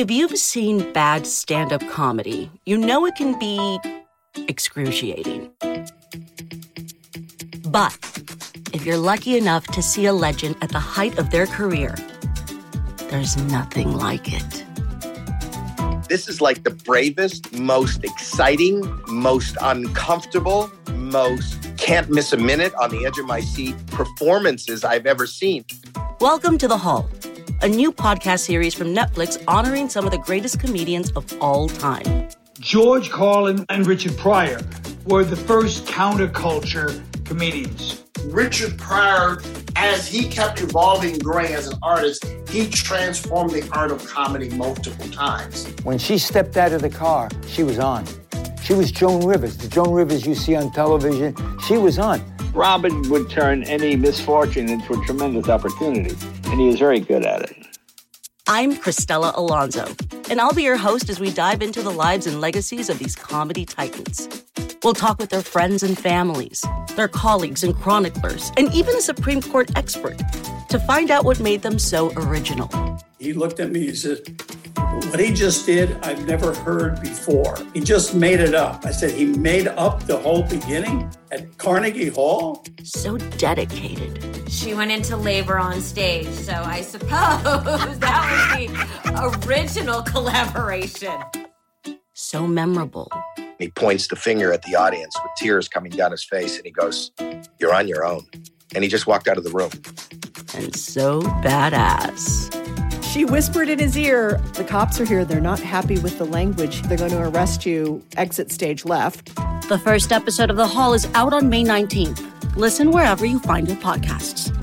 If you've seen bad stand up comedy, you know it can be excruciating. But if you're lucky enough to see a legend at the height of their career, there's nothing like it. This is like the bravest, most exciting, most uncomfortable, most can't miss a minute on the edge of my seat performances I've ever seen. Welcome to The Hall, a new podcast series from Netflix honoring some of the greatest comedians of all time. George Carlin and Richard Pryor were the first counterculture comedians. Richard Pryor, as he kept evolving and growing as an artist, he transformed the art of comedy multiple times. When she stepped out of the car, she was on. She was Joan Rivers, the Joan Rivers you see on television. She was on. Robin would turn any misfortune into a tremendous opportunity, and he is very good at it. I'm Cristela Alonzo, and I'll be your host as we dive into the lives and legacies of these comedy titans. We'll talk with their friends and families, their colleagues and chroniclers, and even a Supreme Court expert to find out what made them so original. He looked at me and said, What he just did, I've never heard before. He just made it up. I said, He made up the whole beginning at Carnegie Hall? So dedicated. She went into labor on stage, so I suppose that was the original collaboration. So memorable. He points the finger at the audience with tears coming down his face and he goes, You're on your own. And he just walked out of the room. And so badass. She whispered in his ear, The cops are here. They're not happy with the language. They're going to arrest you. Exit stage left. The first episode of The Hall is out on May 19th. Listen wherever you find your podcasts.